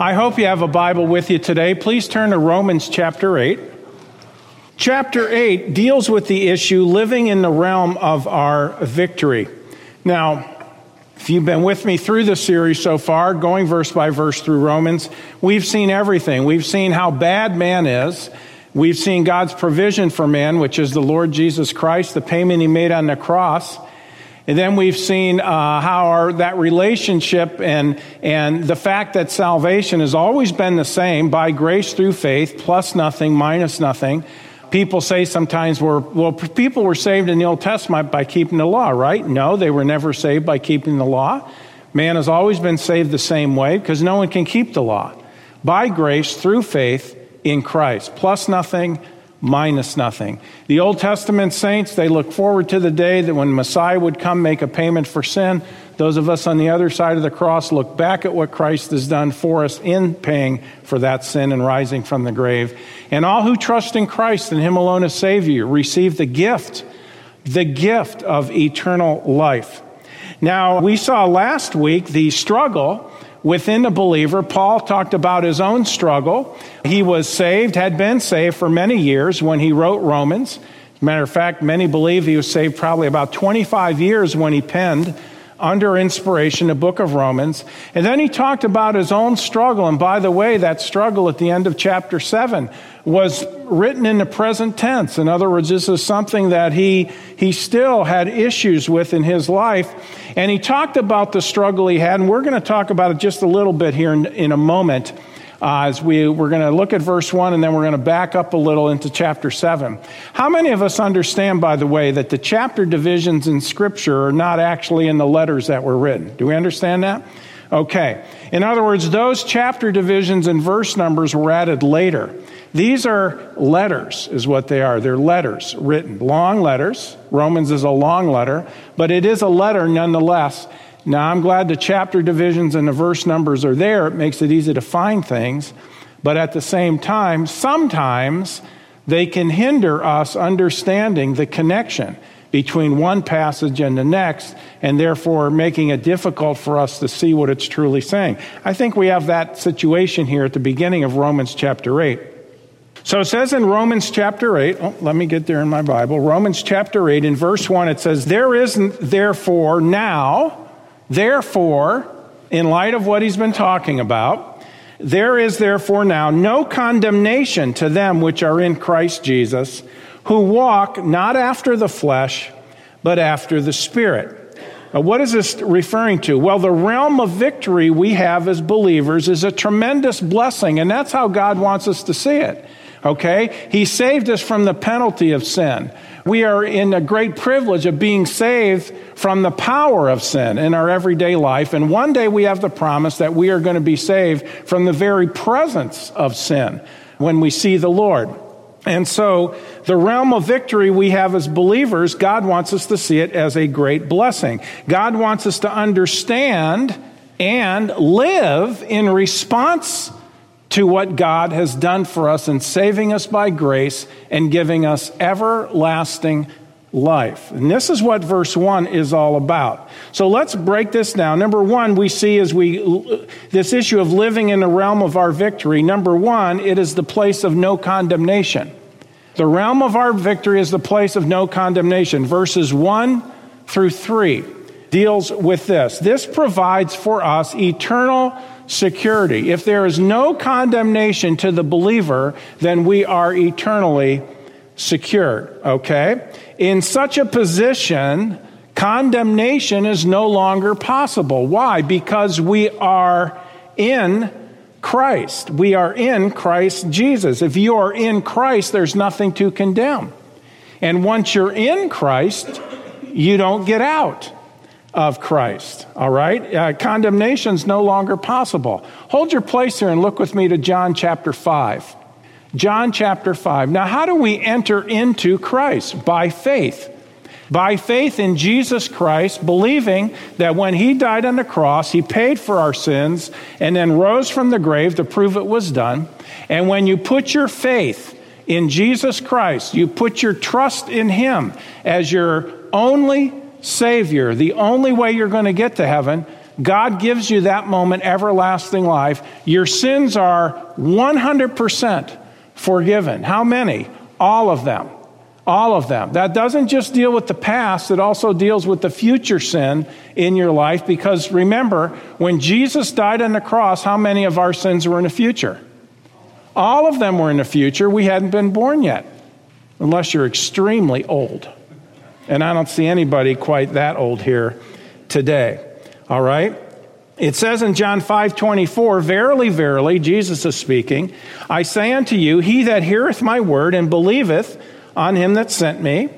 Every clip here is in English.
I hope you have a Bible with you today. Please turn to Romans chapter 8. Chapter 8 deals with the issue living in the realm of our victory. Now, if you've been with me through the series so far, going verse by verse through Romans, we've seen everything. We've seen how bad man is. We've seen God's provision for man, which is the Lord Jesus Christ, the payment he made on the cross. And then we've seen uh, how our, that relationship and, and the fact that salvation has always been the same by grace through faith, plus nothing, minus nothing. People say sometimes, we're, well, people were saved in the Old Testament by keeping the law, right? No, they were never saved by keeping the law. Man has always been saved the same way because no one can keep the law. By grace through faith in Christ, plus nothing, minus nothing. The Old Testament saints, they look forward to the day that when Messiah would come make a payment for sin. Those of us on the other side of the cross look back at what Christ has done for us in paying for that sin and rising from the grave. And all who trust in Christ and Him alone as Savior receive the gift, the gift of eternal life. Now, we saw last week the struggle within a believer. Paul talked about his own struggle. He was saved, had been saved for many years when he wrote Romans. Matter of fact, many believe he was saved probably about 25 years when he penned under inspiration, the book of Romans. And then he talked about his own struggle. And by the way, that struggle at the end of chapter 7 was written in the present tense. In other words, this is something that he, he still had issues with in his life. And he talked about the struggle he had. And we're going to talk about it just a little bit here in, in a moment uh, as we, we're going to look at verse 1 and then we're going to back up a little into chapter 7. How many of us understand, by the way, that the chapter divisions in Scripture are not actually in the letters that were written? Do we understand that? Okay. In other words, those chapter divisions and verse numbers were added later. These are letters, is what they are. They're letters written, long letters. Romans is a long letter, but it is a letter nonetheless. Now, I'm glad the chapter divisions and the verse numbers are there. It makes it easy to find things. But at the same time, sometimes they can hinder us understanding the connection between one passage and the next, and therefore making it difficult for us to see what it's truly saying. I think we have that situation here at the beginning of Romans chapter 8. So it says in Romans chapter 8, oh, let me get there in my Bible. Romans chapter 8, in verse 1, it says, There is therefore now, Therefore, in light of what he's been talking about, there is therefore now no condemnation to them which are in Christ Jesus, who walk not after the flesh, but after the Spirit. Now, what is this referring to? Well, the realm of victory we have as believers is a tremendous blessing, and that's how God wants us to see it. Okay? He saved us from the penalty of sin. We are in a great privilege of being saved from the power of sin in our everyday life. And one day we have the promise that we are going to be saved from the very presence of sin when we see the Lord. And so, the realm of victory we have as believers, God wants us to see it as a great blessing. God wants us to understand and live in response to what God has done for us in saving us by grace and giving us everlasting life. And this is what verse 1 is all about. So let's break this down. Number 1, we see as we this issue of living in the realm of our victory. Number 1, it is the place of no condemnation. The realm of our victory is the place of no condemnation. Verses 1 through 3 deals with this. This provides for us eternal security. If there is no condemnation to the believer, then we are eternally secured. Okay? In such a position, condemnation is no longer possible. Why? Because we are in Christ. We are in Christ Jesus. If you are in Christ, there's nothing to condemn. And once you're in Christ, you don't get out of Christ. All right? Uh, Condemnation is no longer possible. Hold your place here and look with me to John chapter 5. John chapter 5. Now, how do we enter into Christ? By faith. By faith in Jesus Christ, believing that when he died on the cross, he paid for our sins and then rose from the grave to prove it was done. And when you put your faith in Jesus Christ, you put your trust in him as your only Savior, the only way you're going to get to heaven, God gives you that moment everlasting life. Your sins are 100% forgiven. How many? All of them. All of them. That doesn't just deal with the past, it also deals with the future sin in your life because remember, when Jesus died on the cross, how many of our sins were in the future? All of them were in the future. We hadn't been born yet, unless you're extremely old. And I don't see anybody quite that old here today. All right? It says in John 5 24, Verily, verily, Jesus is speaking, I say unto you, he that heareth my word and believeth on him that sent me,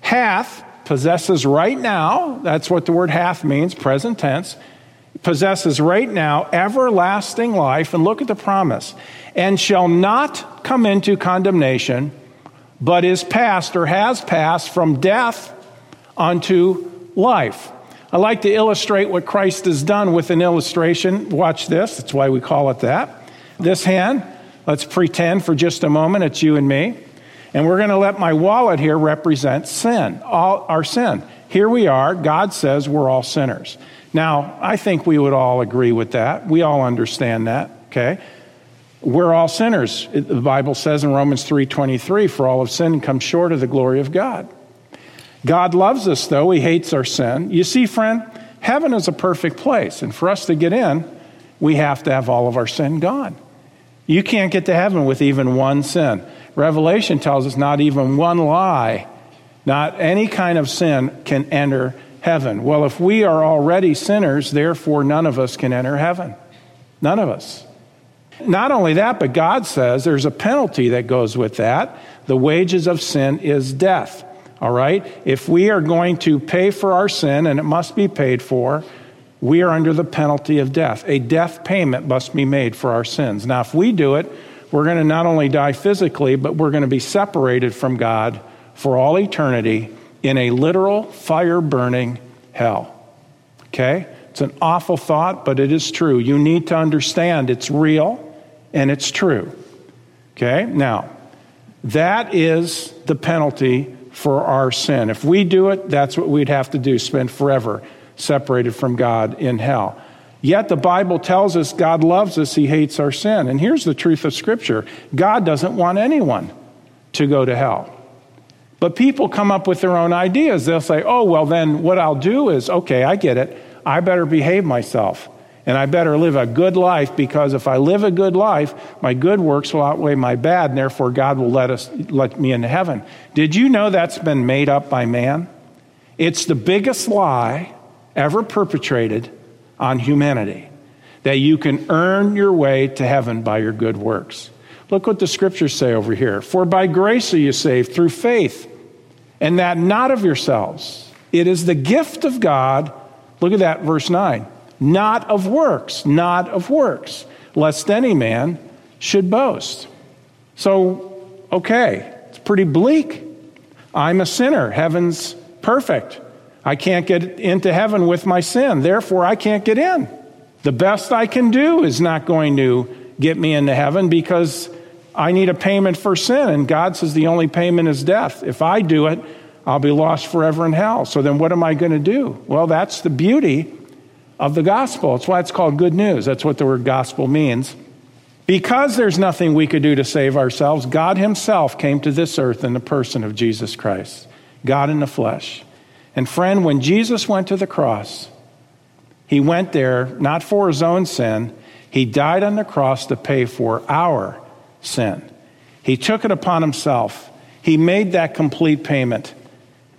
hath, possesses right now, that's what the word hath means, present tense, possesses right now everlasting life. And look at the promise, and shall not come into condemnation, but is passed or has passed from death unto life. I like to illustrate what Christ has done with an illustration. Watch this, that's why we call it that. This hand, let's pretend for just a moment it's you and me. And we're going to let my wallet here represent sin, all our sin. Here we are. God says we're all sinners. Now, I think we would all agree with that. We all understand that, okay? We're all sinners. The Bible says in Romans 3:23, for all of sin comes short of the glory of God. God loves us, though. He hates our sin. You see, friend, heaven is a perfect place. And for us to get in, we have to have all of our sin gone. You can't get to heaven with even one sin. Revelation tells us not even one lie, not any kind of sin can enter heaven. Well, if we are already sinners, therefore none of us can enter heaven. None of us. Not only that, but God says there's a penalty that goes with that. The wages of sin is death. All right? If we are going to pay for our sin, and it must be paid for, we are under the penalty of death. A death payment must be made for our sins. Now, if we do it, we're going to not only die physically, but we're going to be separated from God for all eternity in a literal fire burning hell. Okay? It's an awful thought, but it is true. You need to understand it's real and it's true. Okay? Now, that is the penalty for our sin. If we do it, that's what we'd have to do spend forever separated from God in hell. Yet the Bible tells us God loves us, He hates our sin. And here's the truth of Scripture God doesn't want anyone to go to hell. But people come up with their own ideas. They'll say, oh, well, then what I'll do is, okay, I get it. I better behave myself and I better live a good life because if I live a good life, my good works will outweigh my bad, and therefore God will let us let me into heaven. Did you know that's been made up by man? It's the biggest lie ever perpetrated on humanity that you can earn your way to heaven by your good works. Look what the scriptures say over here. For by grace are you saved through faith, and that not of yourselves. It is the gift of God. Look at that, verse 9 not of works, not of works, lest any man should boast. So, okay, it's pretty bleak. I'm a sinner. Heaven's perfect. I can't get into heaven with my sin. Therefore, I can't get in. The best I can do is not going to get me into heaven because I need a payment for sin. And God says the only payment is death. If I do it, I'll be lost forever in hell. So then what am I going to do? Well, that's the beauty of the gospel. That's why it's called good news. That's what the word gospel means. Because there's nothing we could do to save ourselves, God Himself came to this earth in the person of Jesus Christ, God in the flesh. And friend, when Jesus went to the cross, He went there not for His own sin, He died on the cross to pay for our sin. He took it upon Himself. He made that complete payment,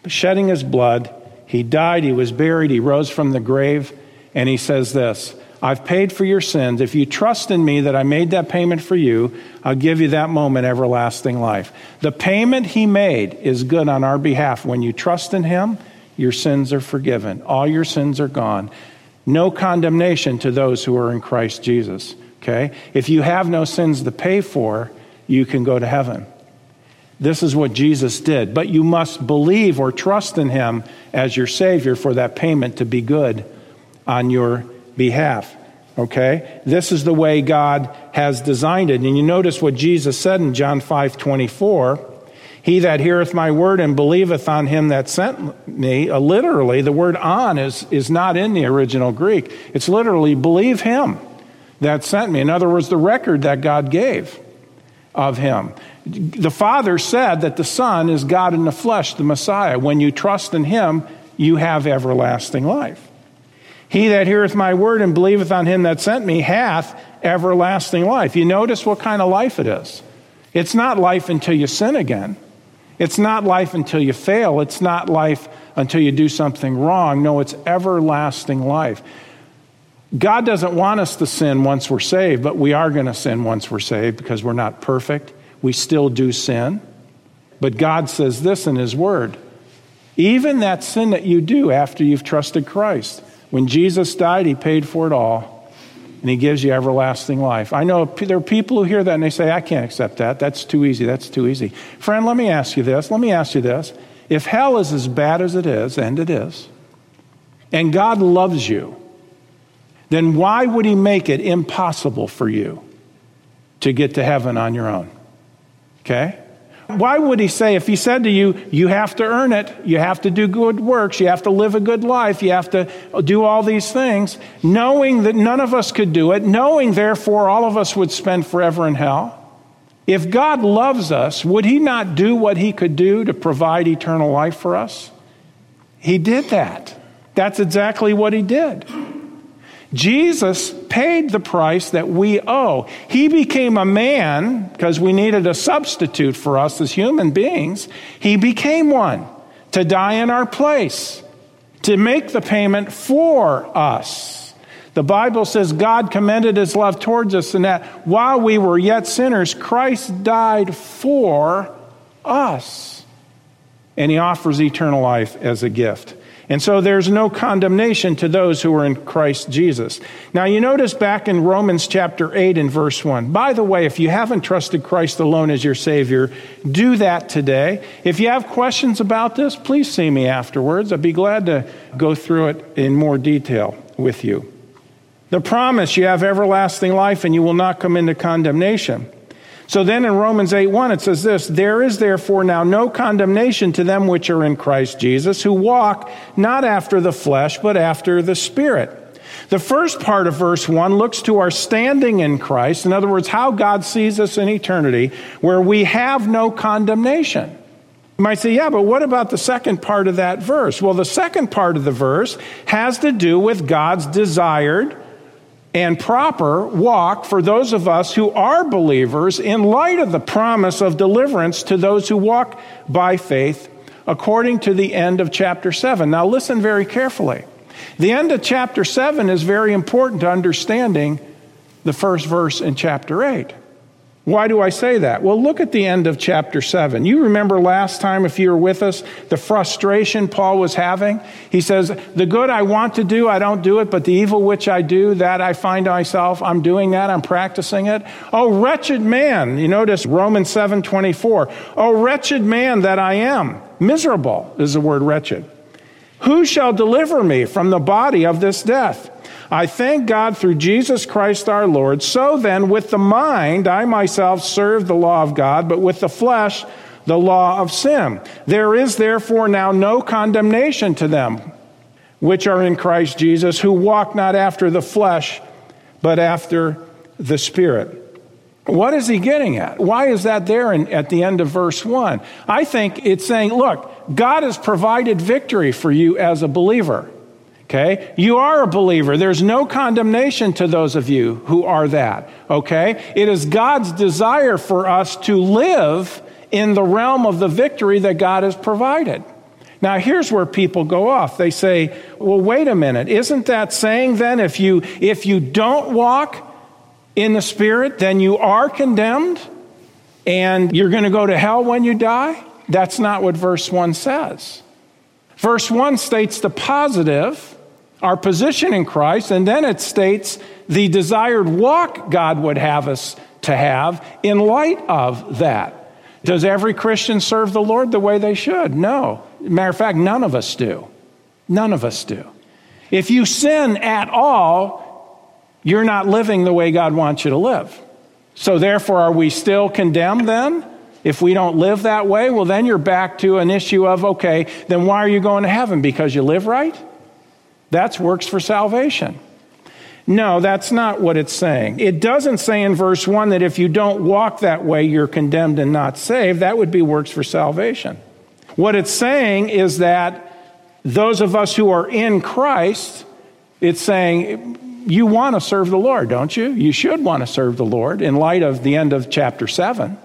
shedding His blood. He died, He was buried, He rose from the grave. And he says this I've paid for your sins. If you trust in me that I made that payment for you, I'll give you that moment everlasting life. The payment he made is good on our behalf. When you trust in him, your sins are forgiven. All your sins are gone. No condemnation to those who are in Christ Jesus. Okay? If you have no sins to pay for, you can go to heaven. This is what Jesus did. But you must believe or trust in him as your Savior for that payment to be good on your behalf. Okay? This is the way God has designed it. And you notice what Jesus said in John 5 24. He that heareth my word and believeth on him that sent me, uh, literally, the word on is, is not in the original Greek. It's literally believe him that sent me. In other words, the record that God gave of him. The Father said that the Son is God in the flesh, the Messiah. When you trust in him, you have everlasting life. He that heareth my word and believeth on him that sent me hath everlasting life. You notice what kind of life it is. It's not life until you sin again. It's not life until you fail. It's not life until you do something wrong. No, it's everlasting life. God doesn't want us to sin once we're saved, but we are going to sin once we're saved because we're not perfect. We still do sin. But God says this in His Word even that sin that you do after you've trusted Christ, when Jesus died, He paid for it all, and He gives you everlasting life. I know there are people who hear that and they say, I can't accept that. That's too easy. That's too easy. Friend, let me ask you this. Let me ask you this. If hell is as bad as it is, and it is, and God loves you, then why would He make it impossible for you to get to heaven on your own? Okay? Why would he say, if he said to you, you have to earn it, you have to do good works, you have to live a good life, you have to do all these things, knowing that none of us could do it, knowing therefore all of us would spend forever in hell? If God loves us, would he not do what he could do to provide eternal life for us? He did that. That's exactly what he did. Jesus paid the price that we owe. He became a man because we needed a substitute for us as human beings. He became one to die in our place, to make the payment for us. The Bible says God commended his love towards us and that while we were yet sinners, Christ died for us. And he offers eternal life as a gift. And so there's no condemnation to those who are in Christ Jesus. Now, you notice back in Romans chapter 8 and verse 1. By the way, if you haven't trusted Christ alone as your Savior, do that today. If you have questions about this, please see me afterwards. I'd be glad to go through it in more detail with you. The promise you have everlasting life and you will not come into condemnation. So then in Romans 8 1, it says this There is therefore now no condemnation to them which are in Christ Jesus, who walk not after the flesh, but after the Spirit. The first part of verse 1 looks to our standing in Christ, in other words, how God sees us in eternity, where we have no condemnation. You might say, yeah, but what about the second part of that verse? Well, the second part of the verse has to do with God's desired and proper walk for those of us who are believers in light of the promise of deliverance to those who walk by faith according to the end of chapter 7. Now, listen very carefully. The end of chapter 7 is very important to understanding the first verse in chapter 8. Why do I say that? Well, look at the end of chapter 7. You remember last time, if you were with us, the frustration Paul was having? He says, The good I want to do, I don't do it, but the evil which I do, that I find myself, I'm doing that, I'm practicing it. Oh, wretched man. You notice Romans 7 24. Oh, wretched man that I am. Miserable is the word wretched. Who shall deliver me from the body of this death? I thank God through Jesus Christ our Lord. So then, with the mind, I myself serve the law of God, but with the flesh, the law of sin. There is therefore now no condemnation to them which are in Christ Jesus, who walk not after the flesh, but after the Spirit. What is he getting at? Why is that there in, at the end of verse 1? I think it's saying, look, God has provided victory for you as a believer. Okay? You are a believer. There's no condemnation to those of you who are that. Okay? It is God's desire for us to live in the realm of the victory that God has provided. Now, here's where people go off. They say, well, wait a minute. Isn't that saying then if you, if you don't walk in the Spirit, then you are condemned and you're going to go to hell when you die? That's not what verse 1 says. Verse 1 states the positive our position in Christ, and then it states the desired walk God would have us to have in light of that. Does every Christian serve the Lord the way they should? No. Matter of fact, none of us do. None of us do. If you sin at all, you're not living the way God wants you to live. So, therefore, are we still condemned then? If we don't live that way, well, then you're back to an issue of, okay, then why are you going to heaven? Because you live right? That's works for salvation. No, that's not what it's saying. It doesn't say in verse 1 that if you don't walk that way, you're condemned and not saved. That would be works for salvation. What it's saying is that those of us who are in Christ, it's saying, you want to serve the Lord, don't you? You should want to serve the Lord in light of the end of chapter 7.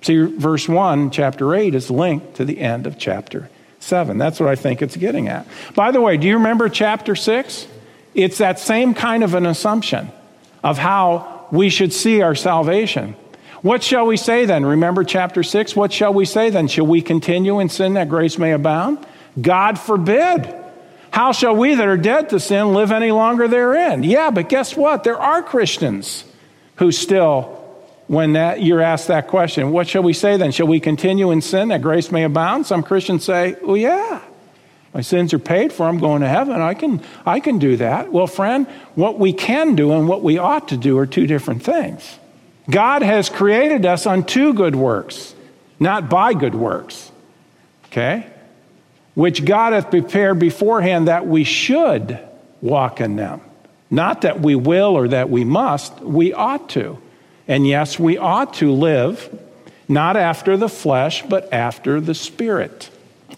See, verse 1, chapter 8 is linked to the end of chapter 7. That's what I think it's getting at. By the way, do you remember chapter 6? It's that same kind of an assumption of how we should see our salvation. What shall we say then? Remember chapter 6? What shall we say then? Shall we continue in sin that grace may abound? God forbid. How shall we that are dead to sin live any longer therein? Yeah, but guess what? There are Christians who still, when that, you're asked that question, what shall we say then? Shall we continue in sin that grace may abound? Some Christians say, well, yeah. My sins are paid for. I'm going to heaven. I can, I can do that. Well, friend, what we can do and what we ought to do are two different things. God has created us on two good works, not by good works. Okay? Which God hath prepared beforehand that we should walk in them. Not that we will or that we must, we ought to. And yes, we ought to live not after the flesh, but after the Spirit.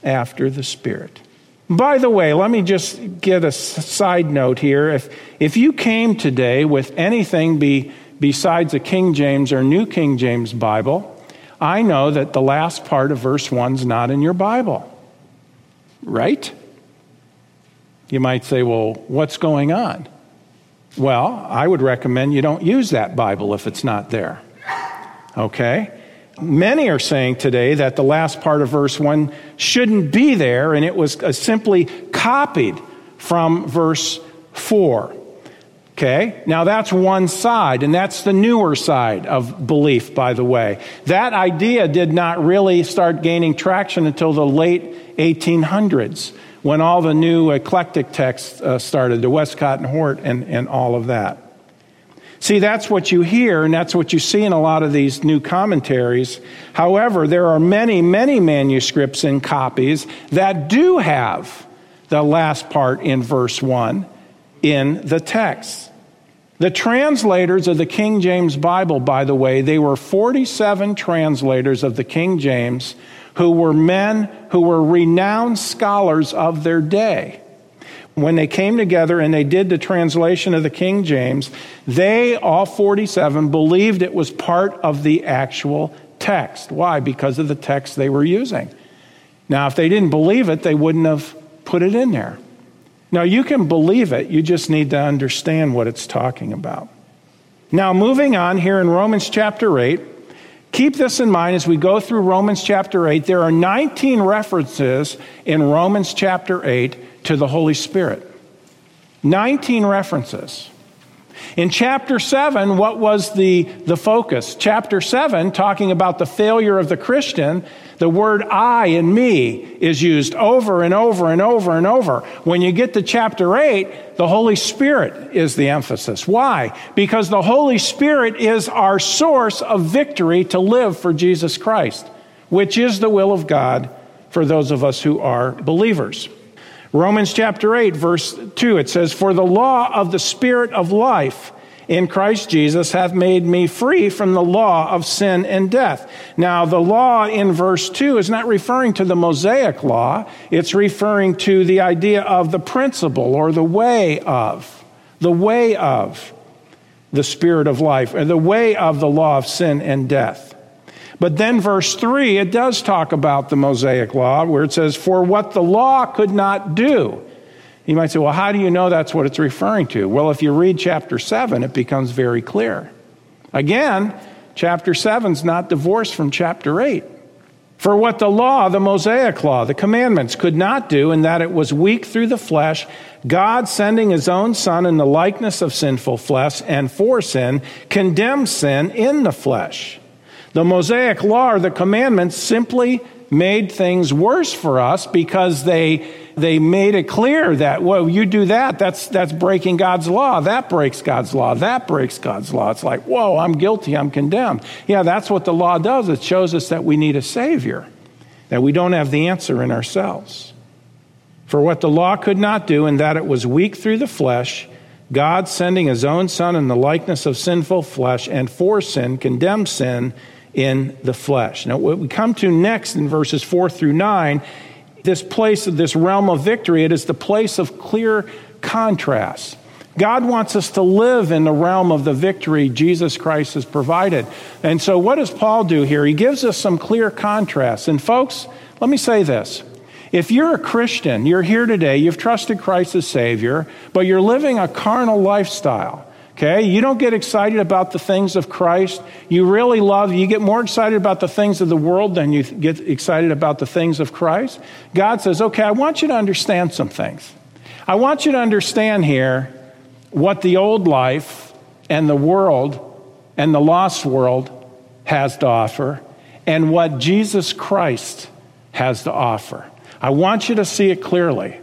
After the Spirit. By the way, let me just get a side note here. If, if you came today with anything be, besides a King James or New King James Bible, I know that the last part of verse 1 is not in your Bible. Right? You might say, well, what's going on? Well, I would recommend you don't use that Bible if it's not there. Okay? Many are saying today that the last part of verse 1 shouldn't be there, and it was uh, simply copied from verse 4. Okay? Now that's one side, and that's the newer side of belief, by the way. That idea did not really start gaining traction until the late 1800s when all the new eclectic texts uh, started, the Westcott and Hort and, and all of that. See, that's what you hear, and that's what you see in a lot of these new commentaries. However, there are many, many manuscripts and copies that do have the last part in verse 1 in the text. The translators of the King James Bible, by the way, they were 47 translators of the King James who were men who were renowned scholars of their day when they came together and they did the translation of the King James, they, all 47, believed it was part of the actual text. Why? Because of the text they were using. Now, if they didn't believe it, they wouldn't have put it in there. Now, you can believe it, you just need to understand what it's talking about. Now, moving on here in Romans chapter 8, keep this in mind as we go through Romans chapter 8. There are 19 references in Romans chapter 8 to the Holy Spirit. 19 references. In chapter 7, what was the, the focus? Chapter 7, talking about the failure of the Christian, the word I and me is used over and over and over and over. When you get to chapter 8, the Holy Spirit is the emphasis. Why? Because the Holy Spirit is our source of victory to live for Jesus Christ, which is the will of God for those of us who are believers. Romans chapter 8, verse 2, it says, For the law of the Spirit of life in Christ Jesus hath made me free from the law of sin and death. Now, the law in verse 2 is not referring to the Mosaic law, it's referring to the idea of the principle or the way of, the way of the Spirit of life, or the way of the law of sin and death. But then, verse 3, it does talk about the Mosaic law, where it says, For what the law could not do. You might say, Well, how do you know that's what it's referring to? Well, if you read chapter 7, it becomes very clear. Again, chapter 7 is not divorced from chapter 8. For what the law, the Mosaic law, the commandments could not do, in that it was weak through the flesh, God sending his own Son in the likeness of sinful flesh and for sin, condemned sin in the flesh the Mosaic law or the commandments simply made things worse for us because they they made it clear that, well, you do that, that's, that's breaking God's law. That breaks God's law. That breaks God's law. It's like, whoa, I'm guilty. I'm condemned. Yeah, that's what the law does. It shows us that we need a Savior, that we don't have the answer in ourselves. For what the law could not do, in that it was weak through the flesh, God sending his own Son in the likeness of sinful flesh and for sin, condemned sin in the flesh. Now, what we come to next in verses 4 through 9 this place of this realm of victory, it is the place of clear contrast. God wants us to live in the realm of the victory Jesus Christ has provided. And so, what does Paul do here? He gives us some clear contrasts. And, folks, let me say this. If you're a Christian, you're here today, you've trusted Christ as Savior, but you're living a carnal lifestyle, Okay? You don't get excited about the things of Christ. You really love, you get more excited about the things of the world than you get excited about the things of Christ. God says, okay, I want you to understand some things. I want you to understand here what the old life and the world and the lost world has to offer and what Jesus Christ has to offer. I want you to see it clearly.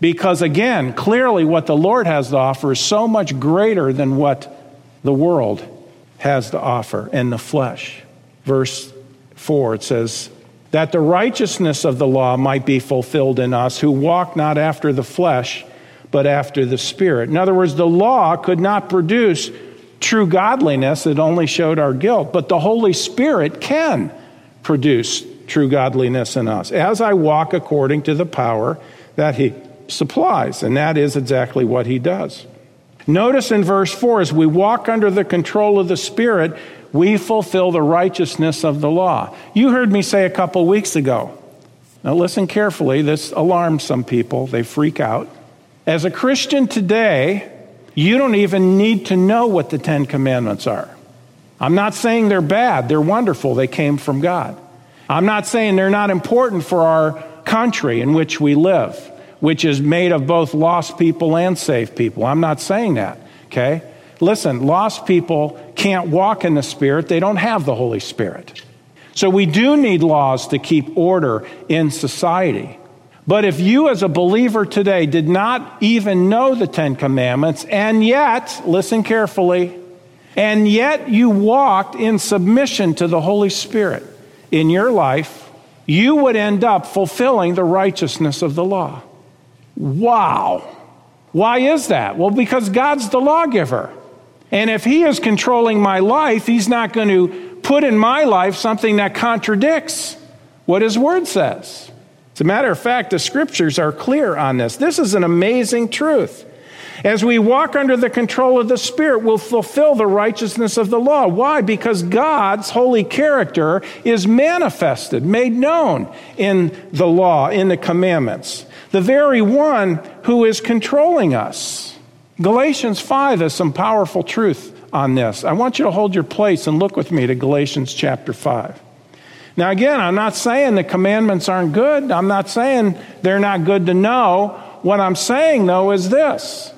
Because again, clearly what the Lord has to offer is so much greater than what the world has to offer in the flesh. Verse 4, it says, That the righteousness of the law might be fulfilled in us who walk not after the flesh, but after the Spirit. In other words, the law could not produce true godliness, it only showed our guilt, but the Holy Spirit can produce true godliness in us as I walk according to the power that He supplies, and that is exactly what he does. Notice in verse 4 as we walk under the control of the Spirit, we fulfill the righteousness of the law. You heard me say a couple weeks ago. Now, listen carefully. This alarms some people, they freak out. As a Christian today, you don't even need to know what the Ten Commandments are. I'm not saying they're bad, they're wonderful, they came from God. I'm not saying they're not important for our country in which we live which is made of both lost people and saved people. I'm not saying that, okay? Listen, lost people can't walk in the Spirit, they don't have the Holy Spirit. So we do need laws to keep order in society. But if you, as a believer today, did not even know the Ten Commandments, and yet, listen carefully, and yet you walked in submission to the Holy Spirit in your life, you would end up fulfilling the righteousness of the law. Wow. Why is that? Well, because God's the lawgiver. And if He is controlling my life, He's not going to put in my life something that contradicts what His Word says. As a matter of fact, the scriptures are clear on this. This is an amazing truth. As we walk under the control of the Spirit, we'll fulfill the righteousness of the law. Why? Because God's holy character is manifested, made known in the law, in the commandments the very one who is controlling us. Galatians 5 has some powerful truth on this. I want you to hold your place and look with me to Galatians chapter 5. Now, again, I'm not saying the commandments aren't good. I'm not saying they're not good to know. What I'm saying, though, is this.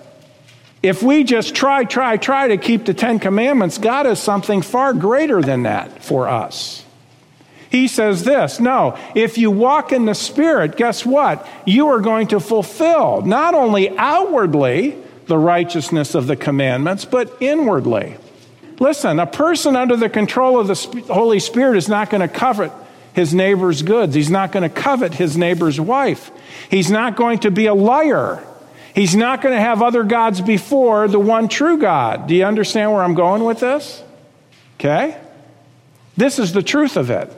If we just try, try, try to keep the Ten Commandments, God has something far greater than that for us. He says this No, if you walk in the Spirit, guess what? You are going to fulfill not only outwardly the righteousness of the commandments, but inwardly. Listen, a person under the control of the Holy Spirit is not going to covet his neighbor's goods. He's not going to covet his neighbor's wife. He's not going to be a liar. He's not going to have other gods before the one true God. Do you understand where I'm going with this? Okay? This is the truth of it.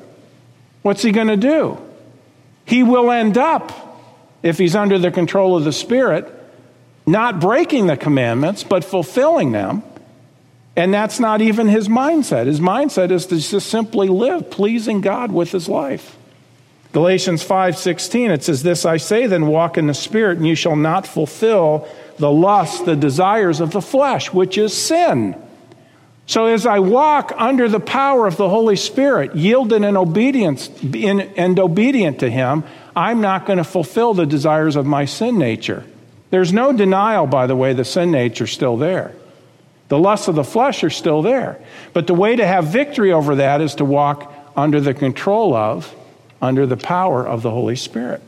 What's he going to do? He will end up, if he's under the control of the Spirit, not breaking the commandments, but fulfilling them. And that's not even his mindset. His mindset is to just simply live pleasing God with his life. Galatians 5:16 it says this I say then walk in the spirit and you shall not fulfill the lust the desires of the flesh which is sin. So as I walk under the power of the Holy Spirit, yielded in obedience in, and obedient to Him, I'm not going to fulfill the desires of my sin nature. There's no denial, by the way, the sin nature's still there. The lusts of the flesh are still there. But the way to have victory over that is to walk under the control of, under the power of the Holy Spirit.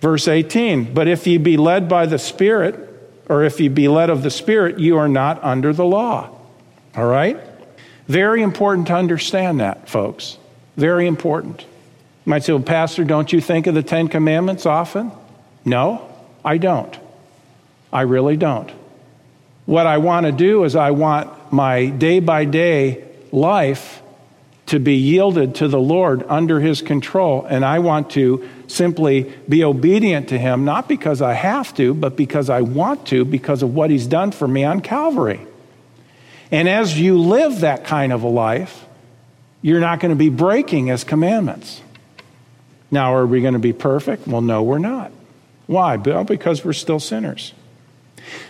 Verse 18, but if ye be led by the Spirit, or if ye be led of the Spirit, you are not under the law. All right? Very important to understand that, folks. Very important. You might say, well, Pastor, don't you think of the Ten Commandments often? No, I don't. I really don't. What I want to do is, I want my day by day life to be yielded to the Lord under His control. And I want to simply be obedient to Him, not because I have to, but because I want to, because of what He's done for me on Calvary. And as you live that kind of a life, you're not going to be breaking His commandments. Now, are we going to be perfect? Well, no, we're not. Why? Well, because we're still sinners.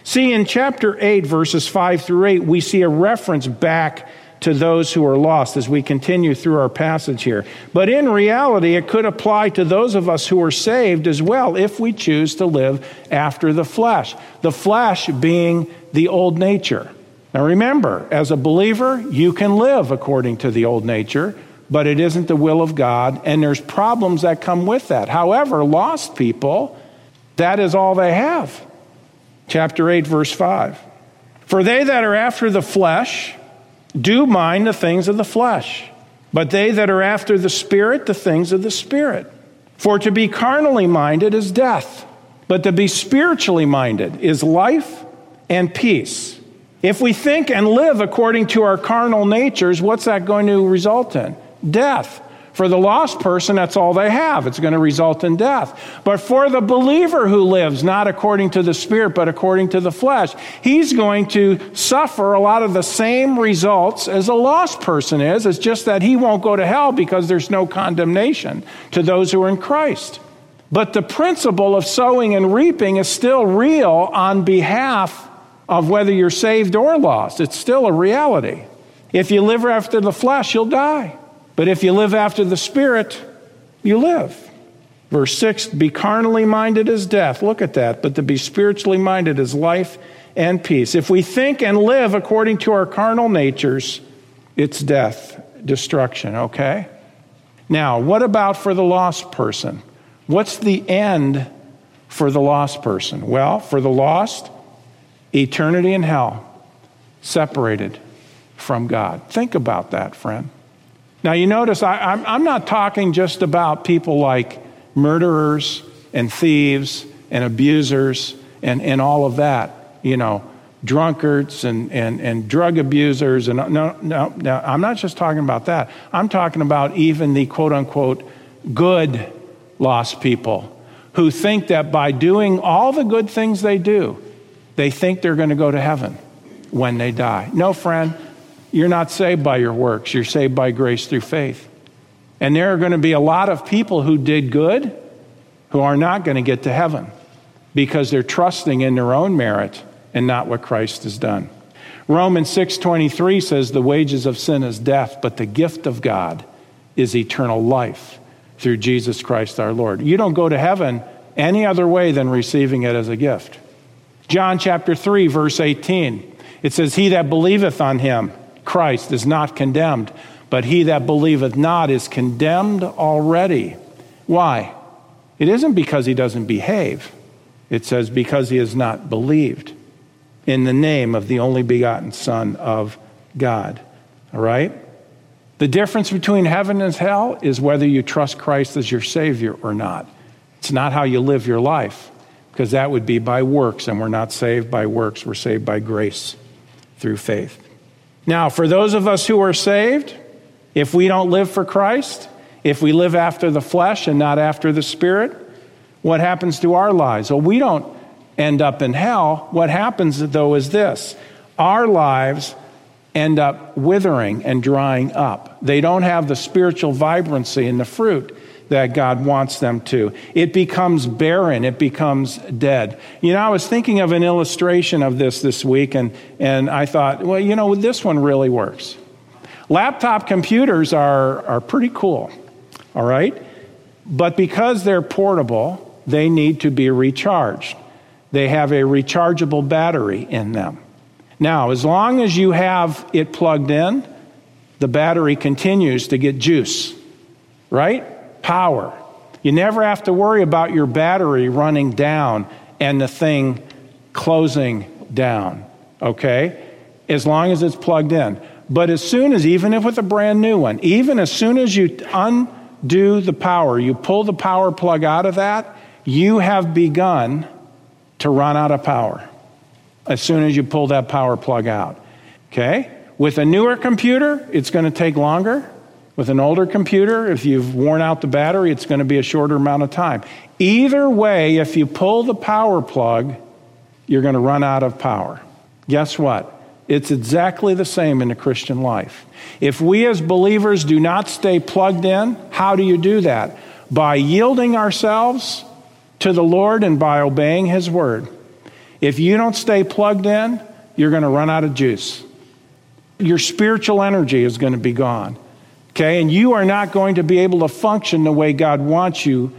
See, in chapter 8, verses 5 through 8, we see a reference back to those who are lost as we continue through our passage here. But in reality, it could apply to those of us who are saved as well if we choose to live after the flesh. The flesh being the old nature. Now remember, as a believer, you can live according to the old nature, but it isn't the will of God, and there's problems that come with that. However, lost people, that is all they have. Chapter 8, verse 5. For they that are after the flesh, do mind the things of the flesh, but they that are after the Spirit, the things of the Spirit. For to be carnally minded is death, but to be spiritually minded is life and peace. If we think and live according to our carnal natures, what's that going to result in? Death. For the lost person, that's all they have. It's going to result in death. But for the believer who lives not according to the Spirit, but according to the flesh, he's going to suffer a lot of the same results as a lost person is. It's just that he won't go to hell because there's no condemnation to those who are in Christ. But the principle of sowing and reaping is still real on behalf of whether you're saved or lost. It's still a reality. If you live after the flesh, you'll die. But if you live after the Spirit, you live. Verse 6 Be carnally minded as death. Look at that. But to be spiritually minded is life and peace. If we think and live according to our carnal natures, it's death, destruction, okay? Now, what about for the lost person? What's the end for the lost person? Well, for the lost, eternity in hell, separated from God. Think about that, friend. Now, you notice I, am not talking just about people like murderers and thieves and abusers and, and all of that, you know, drunkards and, and, and drug abusers. And no, no, no, I'm not just talking about that. I'm talking about even the quote unquote good lost people who think that by doing all the good things they do, they think they're going to go to heaven when they die. No, friend, you're not saved by your works, you're saved by grace through faith. And there are going to be a lot of people who did good who are not going to get to heaven because they're trusting in their own merit and not what Christ has done. Romans 6:23 says the wages of sin is death, but the gift of God is eternal life through Jesus Christ our Lord. You don't go to heaven any other way than receiving it as a gift. John chapter 3 verse 18. It says he that believeth on him Christ is not condemned, but he that believeth not is condemned already. Why? It isn't because he doesn't behave. It says because he has not believed in the name of the only begotten Son of God. All right? The difference between heaven and hell is whether you trust Christ as your Savior or not. It's not how you live your life, because that would be by works, and we're not saved by works. We're saved by grace through faith. Now, for those of us who are saved, if we don't live for Christ, if we live after the flesh and not after the spirit, what happens to our lives? Well, we don't end up in hell. What happens, though, is this our lives end up withering and drying up. They don't have the spiritual vibrancy and the fruit that God wants them to. It becomes barren, it becomes dead. You know, I was thinking of an illustration of this this week, and, and I thought, well, you know, this one really works. Laptop computers are, are pretty cool, all right? But because they're portable, they need to be recharged. They have a rechargeable battery in them. Now, as long as you have it plugged in, the battery continues to get juice, right? Power. You never have to worry about your battery running down and the thing closing down, okay? As long as it's plugged in. But as soon as, even if with a brand new one, even as soon as you undo the power, you pull the power plug out of that, you have begun to run out of power as soon as you pull that power plug out. Okay? With a newer computer, it's going to take longer. With an older computer, if you've worn out the battery, it's going to be a shorter amount of time. Either way, if you pull the power plug, you're going to run out of power. Guess what? It's exactly the same in the Christian life. If we as believers do not stay plugged in, how do you do that? By yielding ourselves to the Lord and by obeying His word. If you don't stay plugged in, you're going to run out of juice. Your spiritual energy is going to be gone. Okay? And you are not going to be able to function the way God wants you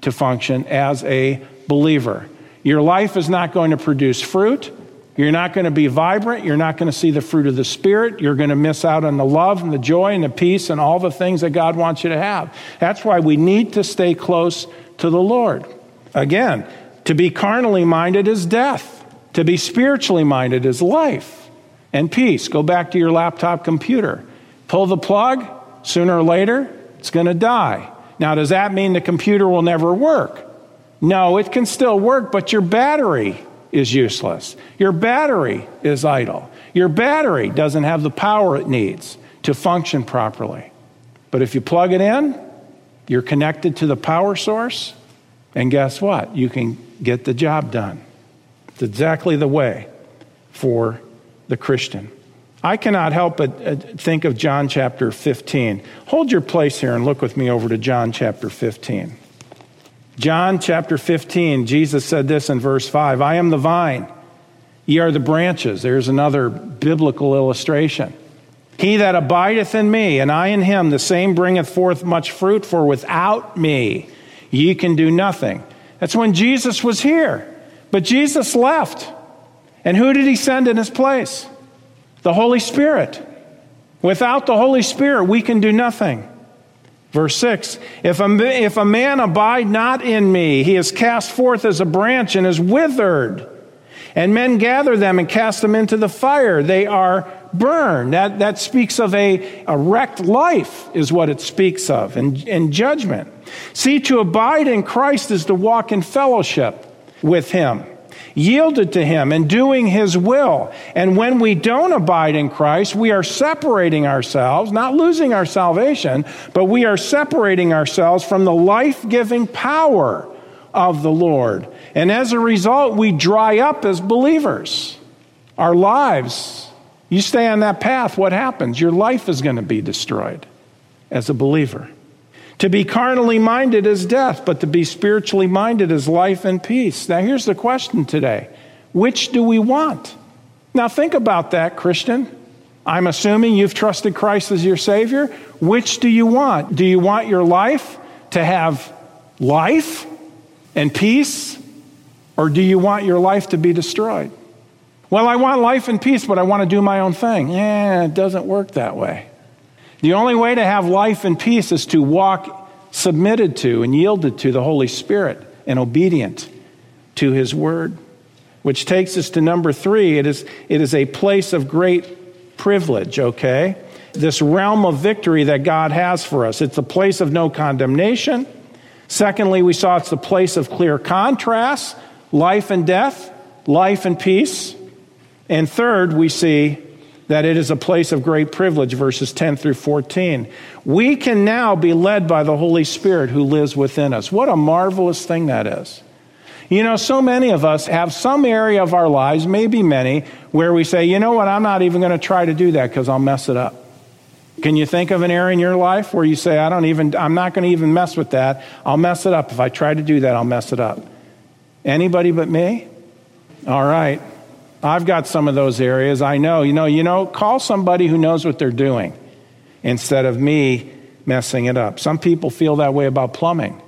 to function as a believer. Your life is not going to produce fruit. You're not going to be vibrant. You're not going to see the fruit of the Spirit. You're going to miss out on the love and the joy and the peace and all the things that God wants you to have. That's why we need to stay close to the Lord. Again, to be carnally minded is death, to be spiritually minded is life and peace. Go back to your laptop computer. Pull the plug, sooner or later, it's going to die. Now, does that mean the computer will never work? No, it can still work, but your battery is useless. Your battery is idle. Your battery doesn't have the power it needs to function properly. But if you plug it in, you're connected to the power source, and guess what? You can get the job done. It's exactly the way for the Christian. I cannot help but uh, think of John chapter 15. Hold your place here and look with me over to John chapter 15. John chapter 15, Jesus said this in verse 5 I am the vine, ye are the branches. There's another biblical illustration. He that abideth in me, and I in him, the same bringeth forth much fruit, for without me ye can do nothing. That's when Jesus was here. But Jesus left. And who did he send in his place? The Holy Spirit. Without the Holy Spirit, we can do nothing. Verse 6 if a, if a man abide not in me, he is cast forth as a branch and is withered. And men gather them and cast them into the fire. They are burned. That, that speaks of a, a wrecked life, is what it speaks of, and, and judgment. See, to abide in Christ is to walk in fellowship with Him, yielded to Him, and doing His will. And when we don't abide in Christ, we are separating ourselves, not losing our salvation, but we are separating ourselves from the life giving power of the Lord. And as a result, we dry up as believers. Our lives, you stay on that path, what happens? Your life is going to be destroyed as a believer. To be carnally minded is death, but to be spiritually minded is life and peace. Now, here's the question today Which do we want? Now, think about that, Christian. I'm assuming you've trusted Christ as your Savior. Which do you want? Do you want your life to have life and peace, or do you want your life to be destroyed? Well, I want life and peace, but I want to do my own thing. Yeah, it doesn't work that way. The only way to have life and peace is to walk submitted to and yielded to the Holy Spirit and obedient to His Word. Which takes us to number three it is, it is a place of great privilege, okay? This realm of victory that God has for us. It's a place of no condemnation. Secondly, we saw it's the place of clear contrast life and death, life and peace. And third, we see that it is a place of great privilege, verses 10 through 14. We can now be led by the Holy Spirit who lives within us. What a marvelous thing that is. You know, so many of us have some area of our lives, maybe many, where we say, you know what, I'm not even going to try to do that because I'll mess it up. Can you think of an area in your life where you say, I don't even, I'm not going to even mess with that. I'll mess it up. If I try to do that, I'll mess it up. Anybody but me? All right. I've got some of those areas. I know. You know, you know, call somebody who knows what they're doing instead of me messing it up. Some people feel that way about plumbing.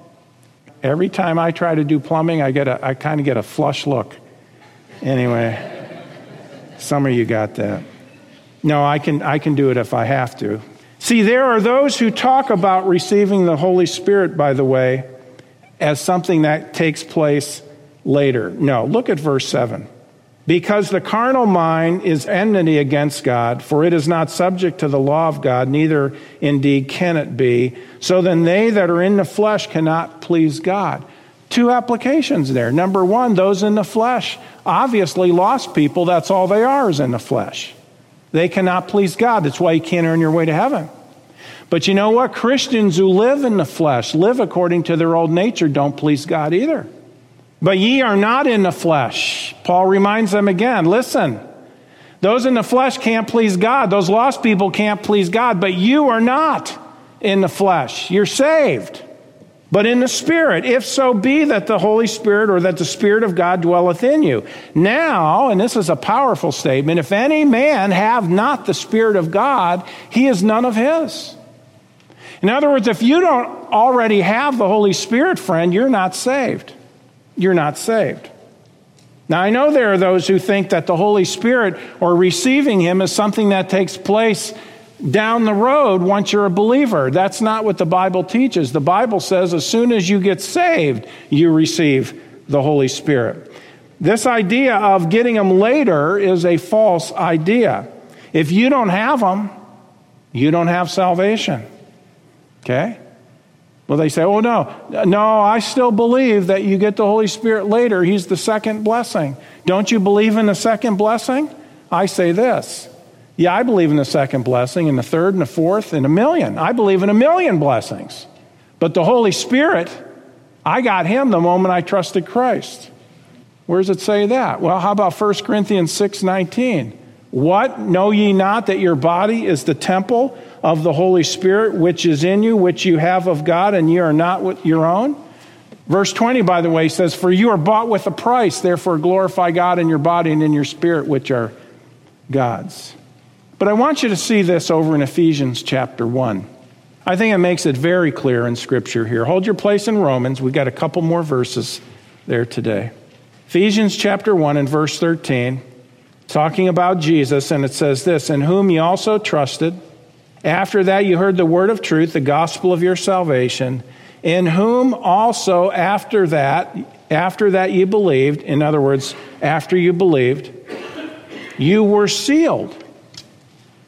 Every time I try to do plumbing, I get a I kind of get a flush look. Anyway, some of you got that. No, I can I can do it if I have to. See, there are those who talk about receiving the Holy Spirit, by the way, as something that takes place later. No, look at verse 7. Because the carnal mind is enmity against God, for it is not subject to the law of God, neither indeed can it be. So then they that are in the flesh cannot please God. Two applications there. Number one, those in the flesh, obviously lost people, that's all they are is in the flesh. They cannot please God. That's why you can't earn your way to heaven. But you know what? Christians who live in the flesh, live according to their old nature, don't please God either. But ye are not in the flesh. Paul reminds them again listen, those in the flesh can't please God. Those lost people can't please God, but you are not in the flesh. You're saved but in the Spirit, if so be that the Holy Spirit or that the Spirit of God dwelleth in you. Now, and this is a powerful statement, if any man have not the Spirit of God, he is none of his. In other words, if you don't already have the Holy Spirit, friend, you're not saved. You're not saved. Now, I know there are those who think that the Holy Spirit or receiving Him is something that takes place down the road once you're a believer. That's not what the Bible teaches. The Bible says as soon as you get saved, you receive the Holy Spirit. This idea of getting them later is a false idea. If you don't have them, you don't have salvation. Okay? Well, they say, oh, no, no, I still believe that you get the Holy Spirit later. He's the second blessing. Don't you believe in the second blessing? I say this yeah, I believe in the second blessing, and the third, and the fourth, and a million. I believe in a million blessings. But the Holy Spirit, I got him the moment I trusted Christ. Where does it say that? Well, how about 1 Corinthians 6 19? What? Know ye not that your body is the temple of the Holy Spirit, which is in you, which you have of God, and ye are not your own? Verse 20, by the way, says, For you are bought with a price, therefore glorify God in your body and in your spirit, which are God's. But I want you to see this over in Ephesians chapter 1. I think it makes it very clear in Scripture here. Hold your place in Romans. We've got a couple more verses there today. Ephesians chapter 1 and verse 13, talking about Jesus, and it says this In whom ye also trusted. After that, you heard the word of truth, the gospel of your salvation, in whom also after that, after that you believed, in other words, after you believed, you were sealed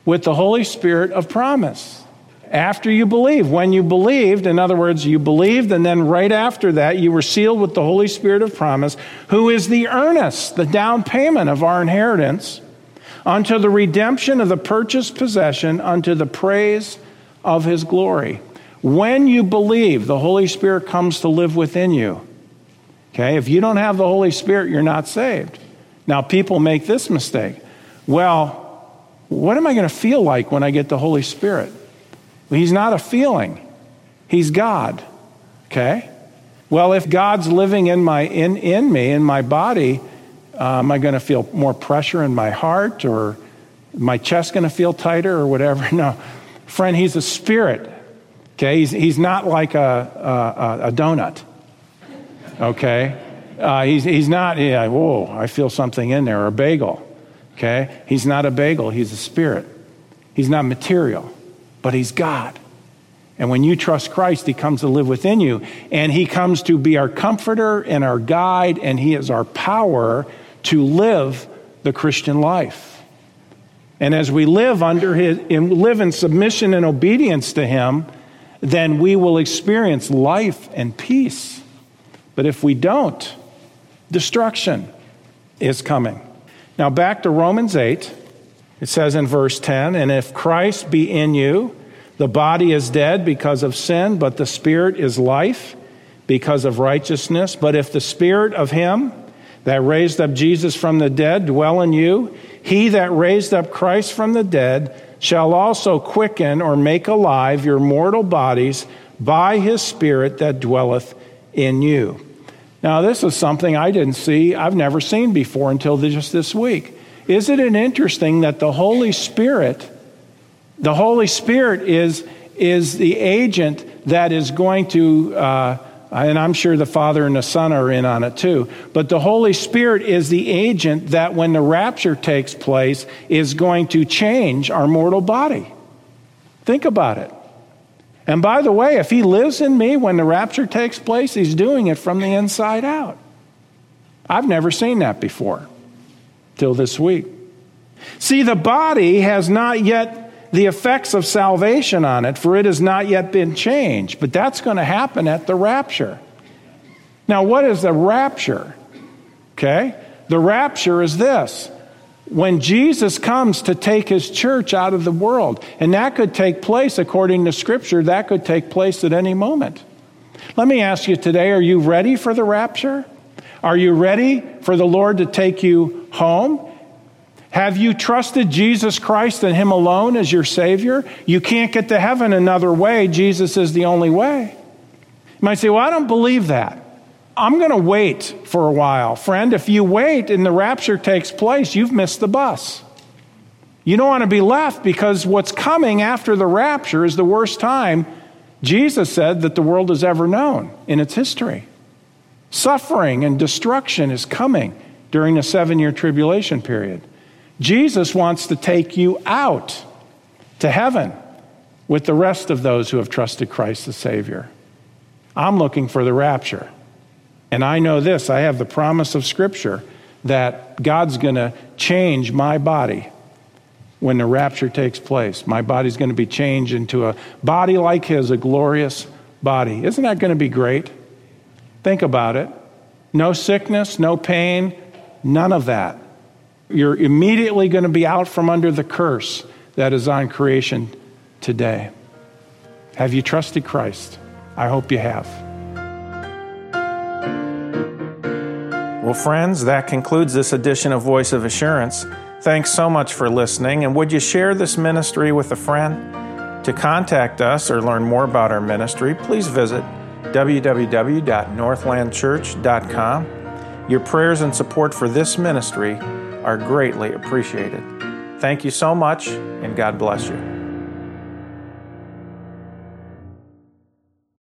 with the Holy Spirit of promise. After you believe, when you believed, in other words, you believed, and then right after that, you were sealed with the Holy Spirit of promise, who is the earnest, the down payment of our inheritance, unto the redemption of the purchased possession, unto the praise of his glory. When you believe, the Holy Spirit comes to live within you. Okay, if you don't have the Holy Spirit, you're not saved. Now, people make this mistake. Well, what am I going to feel like when I get the Holy Spirit? Well, he's not a feeling, He's God. Okay? Well, if God's living in, my, in, in me, in my body, uh, am I going to feel more pressure in my heart or my chest going to feel tighter or whatever? No. Friend, He's a spirit. Okay? He's, he's not like a, a, a donut. Okay? Uh, he's, he's not, yeah, whoa, I feel something in there, or a bagel. Okay? He's not a bagel, he's a spirit. He's not material, but he's God. And when you trust Christ, he comes to live within you. And he comes to be our comforter and our guide, and he is our power to live the Christian life. And as we live under his, live in submission and obedience to him, then we will experience life and peace. But if we don't, destruction is coming. Now, back to Romans 8. It says in verse 10 And if Christ be in you, the body is dead because of sin, but the spirit is life because of righteousness. But if the spirit of him that raised up Jesus from the dead dwell in you, he that raised up Christ from the dead shall also quicken or make alive your mortal bodies by his spirit that dwelleth in you. Now, this is something I didn't see, I've never seen before until just this week. Isn't it interesting that the Holy Spirit, the Holy Spirit is, is the agent that is going to, uh, and I'm sure the Father and the Son are in on it too, but the Holy Spirit is the agent that when the rapture takes place is going to change our mortal body. Think about it. And by the way, if he lives in me when the rapture takes place, he's doing it from the inside out. I've never seen that before till this week. See, the body has not yet the effects of salvation on it, for it has not yet been changed. But that's going to happen at the rapture. Now, what is the rapture? Okay? The rapture is this when Jesus comes to take his church out of the world. And that could take place, according to Scripture, that could take place at any moment. Let me ask you today are you ready for the rapture? Are you ready for the Lord to take you home? Have you trusted Jesus Christ and Him alone as your Savior? You can't get to heaven another way. Jesus is the only way. You might say, Well, I don't believe that. I'm going to wait for a while. Friend, if you wait and the rapture takes place, you've missed the bus. You don't want to be left because what's coming after the rapture is the worst time Jesus said that the world has ever known in its history. Suffering and destruction is coming during the seven year tribulation period. Jesus wants to take you out to heaven with the rest of those who have trusted Christ as Savior. I'm looking for the rapture. And I know this I have the promise of Scripture that God's going to change my body when the rapture takes place. My body's going to be changed into a body like His, a glorious body. Isn't that going to be great? Think about it. No sickness, no pain, none of that. You're immediately going to be out from under the curse that is on creation today. Have you trusted Christ? I hope you have. Well, friends, that concludes this edition of Voice of Assurance. Thanks so much for listening. And would you share this ministry with a friend? To contact us or learn more about our ministry, please visit www.northlandchurch.com. Your prayers and support for this ministry are greatly appreciated. Thank you so much, and God bless you.